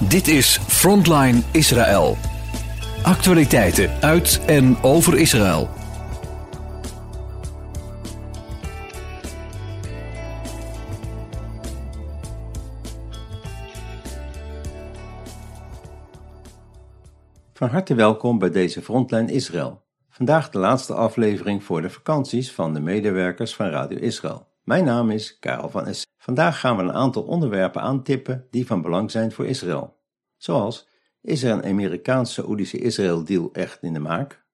Dit is Frontline Israël. Actualiteiten uit en over Israël. Van harte welkom bij deze Frontline Israël. Vandaag de laatste aflevering voor de vakanties van de medewerkers van Radio Israël. Mijn naam is Karel van S. Vandaag gaan we een aantal onderwerpen aantippen die van belang zijn voor Israël. Zoals, is er een Amerikaans-Saoedische Israël-deal echt in de maak?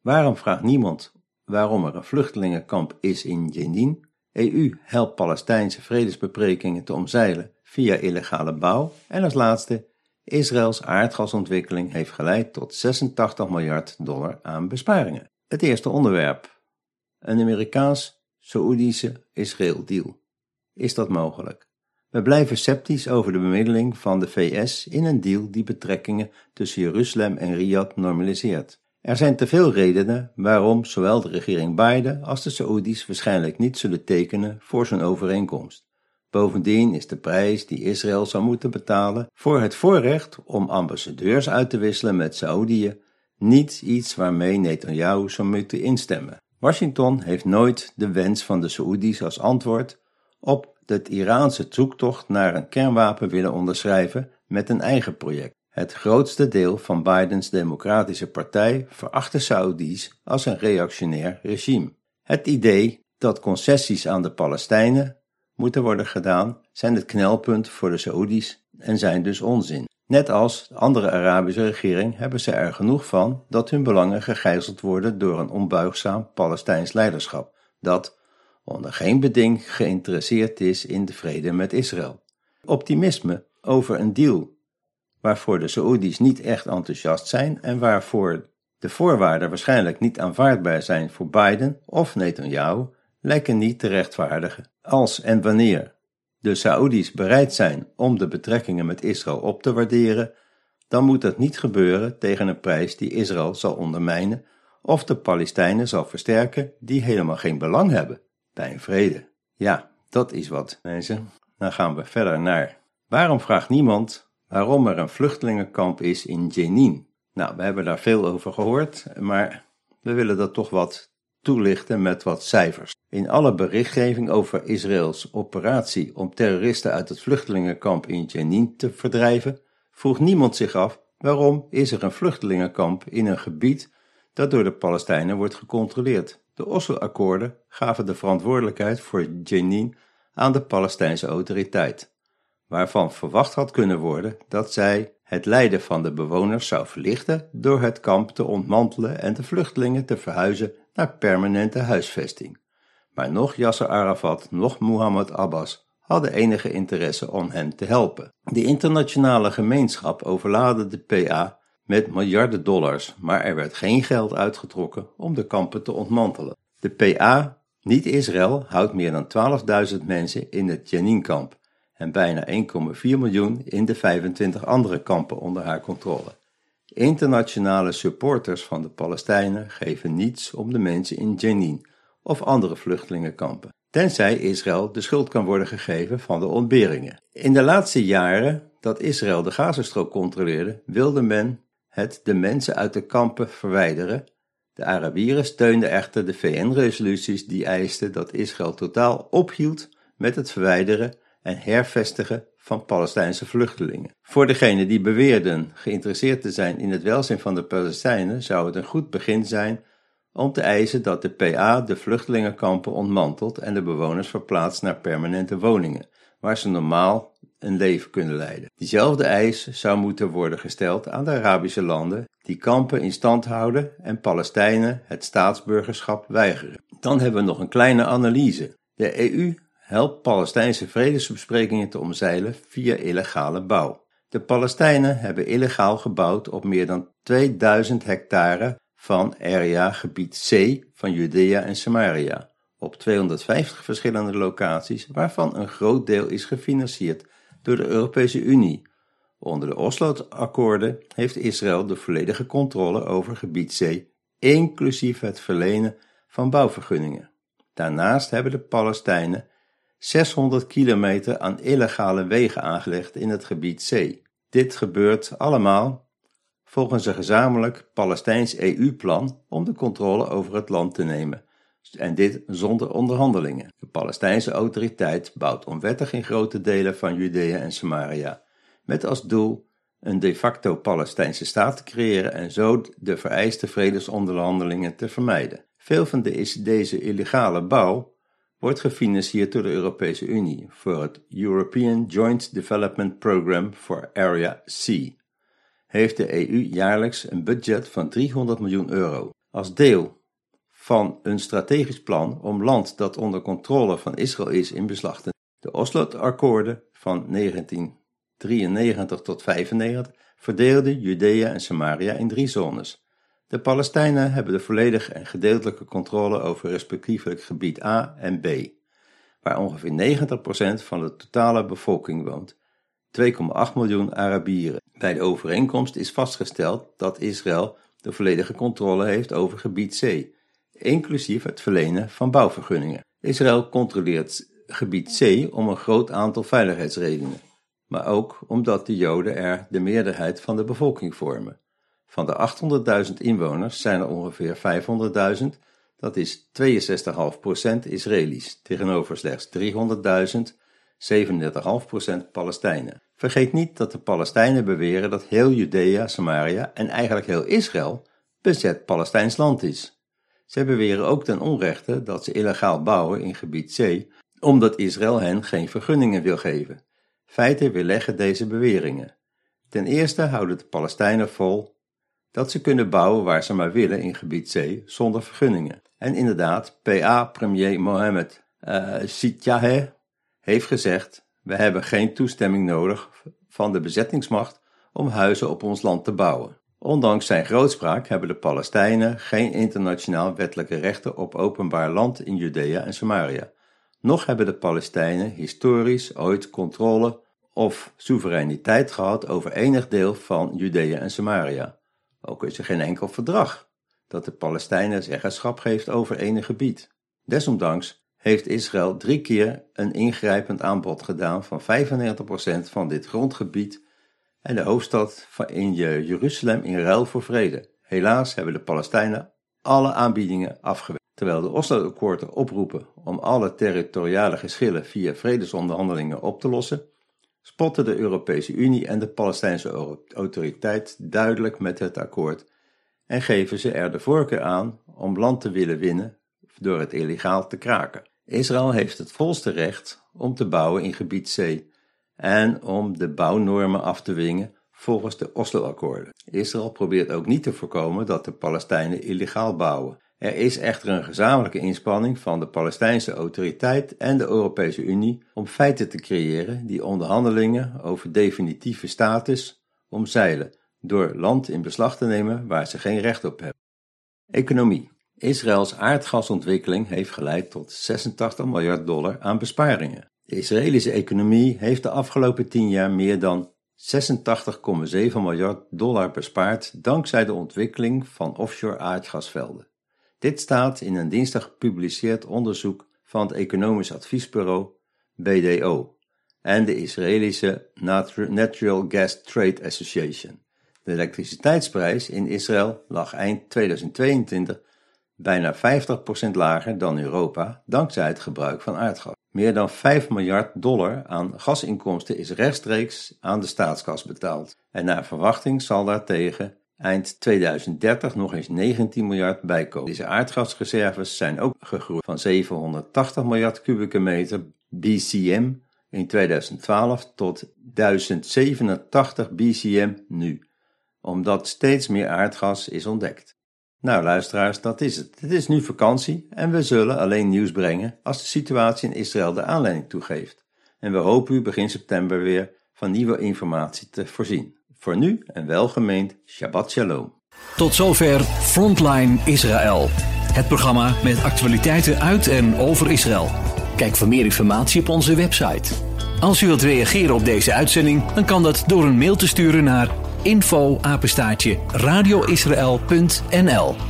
Waarom vraagt niemand waarom er een vluchtelingenkamp is in Jenin? EU helpt Palestijnse vredesbeprekingen te omzeilen via illegale bouw. En als laatste, Israëls aardgasontwikkeling heeft geleid tot 86 miljard dollar aan besparingen. Het eerste onderwerp. Een Amerikaans-Saoedische Israël-deal. Is dat mogelijk? We blijven sceptisch over de bemiddeling van de VS in een deal die betrekkingen tussen Jeruzalem en Riyadh normaliseert. Er zijn te veel redenen waarom zowel de regering Biden als de Saoedi's waarschijnlijk niet zullen tekenen voor zo'n overeenkomst. Bovendien is de prijs die Israël zou moeten betalen voor het voorrecht om ambassadeurs uit te wisselen met Saoedië niet iets waarmee Netanyahu zou moeten instemmen. Washington heeft nooit de wens van de Saoedi's als antwoord op de Iraanse zoektocht naar een kernwapen willen onderschrijven met een eigen project. Het grootste deel van Bidens Democratische Partij veracht de Saoedi's als een reactionair regime. Het idee dat concessies aan de Palestijnen moeten worden gedaan zijn het knelpunt voor de Saoedi's en zijn dus onzin. Net als de andere Arabische regering hebben ze er genoeg van dat hun belangen gegijzeld worden door een onbuigzaam Palestijns leiderschap, dat onder geen beding geïnteresseerd is in de vrede met Israël. Optimisme over een deal waarvoor de Saoedi's niet echt enthousiast zijn en waarvoor de voorwaarden waarschijnlijk niet aanvaardbaar zijn voor Biden of Netanyahu, lijken niet te rechtvaardigen. Als en wanneer de Saoedi's bereid zijn om de betrekkingen met Israël op te waarderen, dan moet dat niet gebeuren tegen een prijs die Israël zal ondermijnen of de Palestijnen zal versterken die helemaal geen belang hebben bij een vrede. Ja, dat is wat, mensen. Dan gaan we verder naar. Waarom vraagt niemand waarom er een vluchtelingenkamp is in Jenin? Nou, we hebben daar veel over gehoord, maar we willen dat toch wat toelichten met wat cijfers. In alle berichtgeving over Israëls operatie om terroristen uit het vluchtelingenkamp in Jenin te verdrijven, vroeg niemand zich af waarom is er een vluchtelingenkamp in een gebied dat door de Palestijnen wordt gecontroleerd. De Oslo-akkoorden gaven de verantwoordelijkheid voor Jenin aan de Palestijnse autoriteit, waarvan verwacht had kunnen worden dat zij het lijden van de bewoners zou verlichten door het kamp te ontmantelen en de vluchtelingen te verhuizen naar permanente huisvesting. Maar nog Yasser Arafat, nog Muhammad Abbas hadden enige interesse om hen te helpen. De internationale gemeenschap overlaadde de PA met miljarden dollars, maar er werd geen geld uitgetrokken om de kampen te ontmantelen. De PA, niet Israël, houdt meer dan 12.000 mensen in het Jenin-kamp en bijna 1,4 miljoen in de 25 andere kampen onder haar controle. Internationale supporters van de Palestijnen geven niets om de mensen in Jenin of andere vluchtelingenkampen, tenzij Israël de schuld kan worden gegeven van de ontberingen. In de laatste jaren dat Israël de Gazastrook controleerde, wilde men het de mensen uit de kampen verwijderen. De Arabieren steunden echter de VN-resoluties die eisten dat Israël totaal ophield met het verwijderen en hervestigen van Palestijnse vluchtelingen. Voor degenen die beweerden geïnteresseerd te zijn in het welzijn van de Palestijnen, zou het een goed begin zijn om te eisen dat de PA de vluchtelingenkampen ontmantelt en de bewoners verplaatst naar permanente woningen, waar ze normaal een leven kunnen leiden. Diezelfde eis zou moeten worden gesteld aan de Arabische landen die kampen in stand houden en Palestijnen het staatsburgerschap weigeren. Dan hebben we nog een kleine analyse. De EU helpt Palestijnse vredesbesprekingen te omzeilen via illegale bouw. De Palestijnen hebben illegaal gebouwd op meer dan 2000 hectare van area gebied C van Judea en Samaria op 250 verschillende locaties, waarvan een groot deel is gefinancierd door de Europese Unie. Onder de Oslo-akkoorden heeft Israël de volledige controle over gebied C, inclusief het verlenen van bouwvergunningen. Daarnaast hebben de Palestijnen 600 kilometer aan illegale wegen aangelegd in het gebied C. Dit gebeurt allemaal volgens een gezamenlijk Palestijns EU-plan om de controle over het land te nemen. En dit zonder onderhandelingen. De Palestijnse autoriteit bouwt onwettig in grote delen van Judea en Samaria, met als doel een de facto Palestijnse staat te creëren en zo de vereiste vredesonderhandelingen te vermijden. Veel van deze illegale bouw wordt gefinancierd door de Europese Unie voor het European Joint Development Programme for Area C. Heeft de EU jaarlijks een budget van 300 miljoen euro. Als deel van een strategisch plan om land dat onder controle van Israël is in beslag te nemen. De Oslo-akkoorden van 1993 tot 95 verdeelden Judea en Samaria in drie zones. De Palestijnen hebben de volledige en gedeeltelijke controle over respectievelijk gebied A en B, waar ongeveer 90% van de totale bevolking woont, 2,8 miljoen Arabieren. Bij de overeenkomst is vastgesteld dat Israël de volledige controle heeft over gebied C, inclusief het verlenen van bouwvergunningen. Israël controleert gebied C om een groot aantal veiligheidsredenen, maar ook omdat de Joden er de meerderheid van de bevolking vormen. Van de 800.000 inwoners zijn er ongeveer 500.000, dat is 62,5% Israëli's, tegenover slechts 300.000, 37,5% Palestijnen. Vergeet niet dat de Palestijnen beweren dat heel Judea, Samaria en eigenlijk heel Israël bezet Palestijns land is. Zij beweren ook ten onrechte dat ze illegaal bouwen in gebied C, omdat Israël hen geen vergunningen wil geven. Feiten weerleggen deze beweringen. Ten eerste houden de Palestijnen vol dat ze kunnen bouwen waar ze maar willen in gebied C zonder vergunningen. En inderdaad, PA-premier Mohammed uh, heeft gezegd: We hebben geen toestemming nodig van de bezettingsmacht om huizen op ons land te bouwen. Ondanks zijn grootspraak hebben de Palestijnen geen internationaal wettelijke rechten op openbaar land in Judea en Samaria. Nog hebben de Palestijnen historisch ooit controle of soevereiniteit gehad over enig deel van Judea en Samaria. Ook is er geen enkel verdrag dat de Palestijnen zeggenschap geeft over enig gebied. Desondanks heeft Israël drie keer een ingrijpend aanbod gedaan van 95% van dit grondgebied en de hoofdstad in Jeruzalem in ruil voor vrede. Helaas hebben de Palestijnen alle aanbiedingen afgewezen. Terwijl de Oslo-akkoorden oproepen om alle territoriale geschillen via vredesonderhandelingen op te lossen, spotten de Europese Unie en de Palestijnse autoriteit duidelijk met het akkoord en geven ze er de voorkeur aan om land te willen winnen door het illegaal te kraken. Israël heeft het volste recht om te bouwen in gebied C en om de bouwnormen af te dwingen volgens de Oslo-akkoorden. Israël probeert ook niet te voorkomen dat de Palestijnen illegaal bouwen. Er is echter een gezamenlijke inspanning van de Palestijnse autoriteit en de Europese Unie om feiten te creëren die onderhandelingen over definitieve status omzeilen door land in beslag te nemen waar ze geen recht op hebben. Economie. Israëls aardgasontwikkeling heeft geleid tot 86 miljard dollar aan besparingen. De Israëlische economie heeft de afgelopen 10 jaar meer dan 86,7 miljard dollar bespaard dankzij de ontwikkeling van offshore aardgasvelden. Dit staat in een dinsdag gepubliceerd onderzoek van het economisch adviesbureau BDO en de Israëlische Natural Gas Trade Association. De elektriciteitsprijs in Israël lag eind 2022 bijna 50% lager dan Europa dankzij het gebruik van aardgas. Meer dan 5 miljard dollar aan gasinkomsten is rechtstreeks aan de staatskas betaald. En naar verwachting zal daartegen eind 2030 nog eens 19 miljard bijkomen. Deze aardgasreserves zijn ook gegroeid van 780 miljard kubieke meter BCM in 2012 tot 1087 BCM nu, omdat steeds meer aardgas is ontdekt. Nou luisteraars, dat is het. Het is nu vakantie en we zullen alleen nieuws brengen als de situatie in Israël de aanleiding toegeeft. En we hopen u begin september weer van nieuwe informatie te voorzien. Voor nu en welgemeend Shabbat Shalom. Tot zover Frontline Israël. Het programma met actualiteiten uit en over Israël. Kijk voor meer informatie op onze website. Als u wilt reageren op deze uitzending, dan kan dat door een mail te sturen naar info radioisrael.nl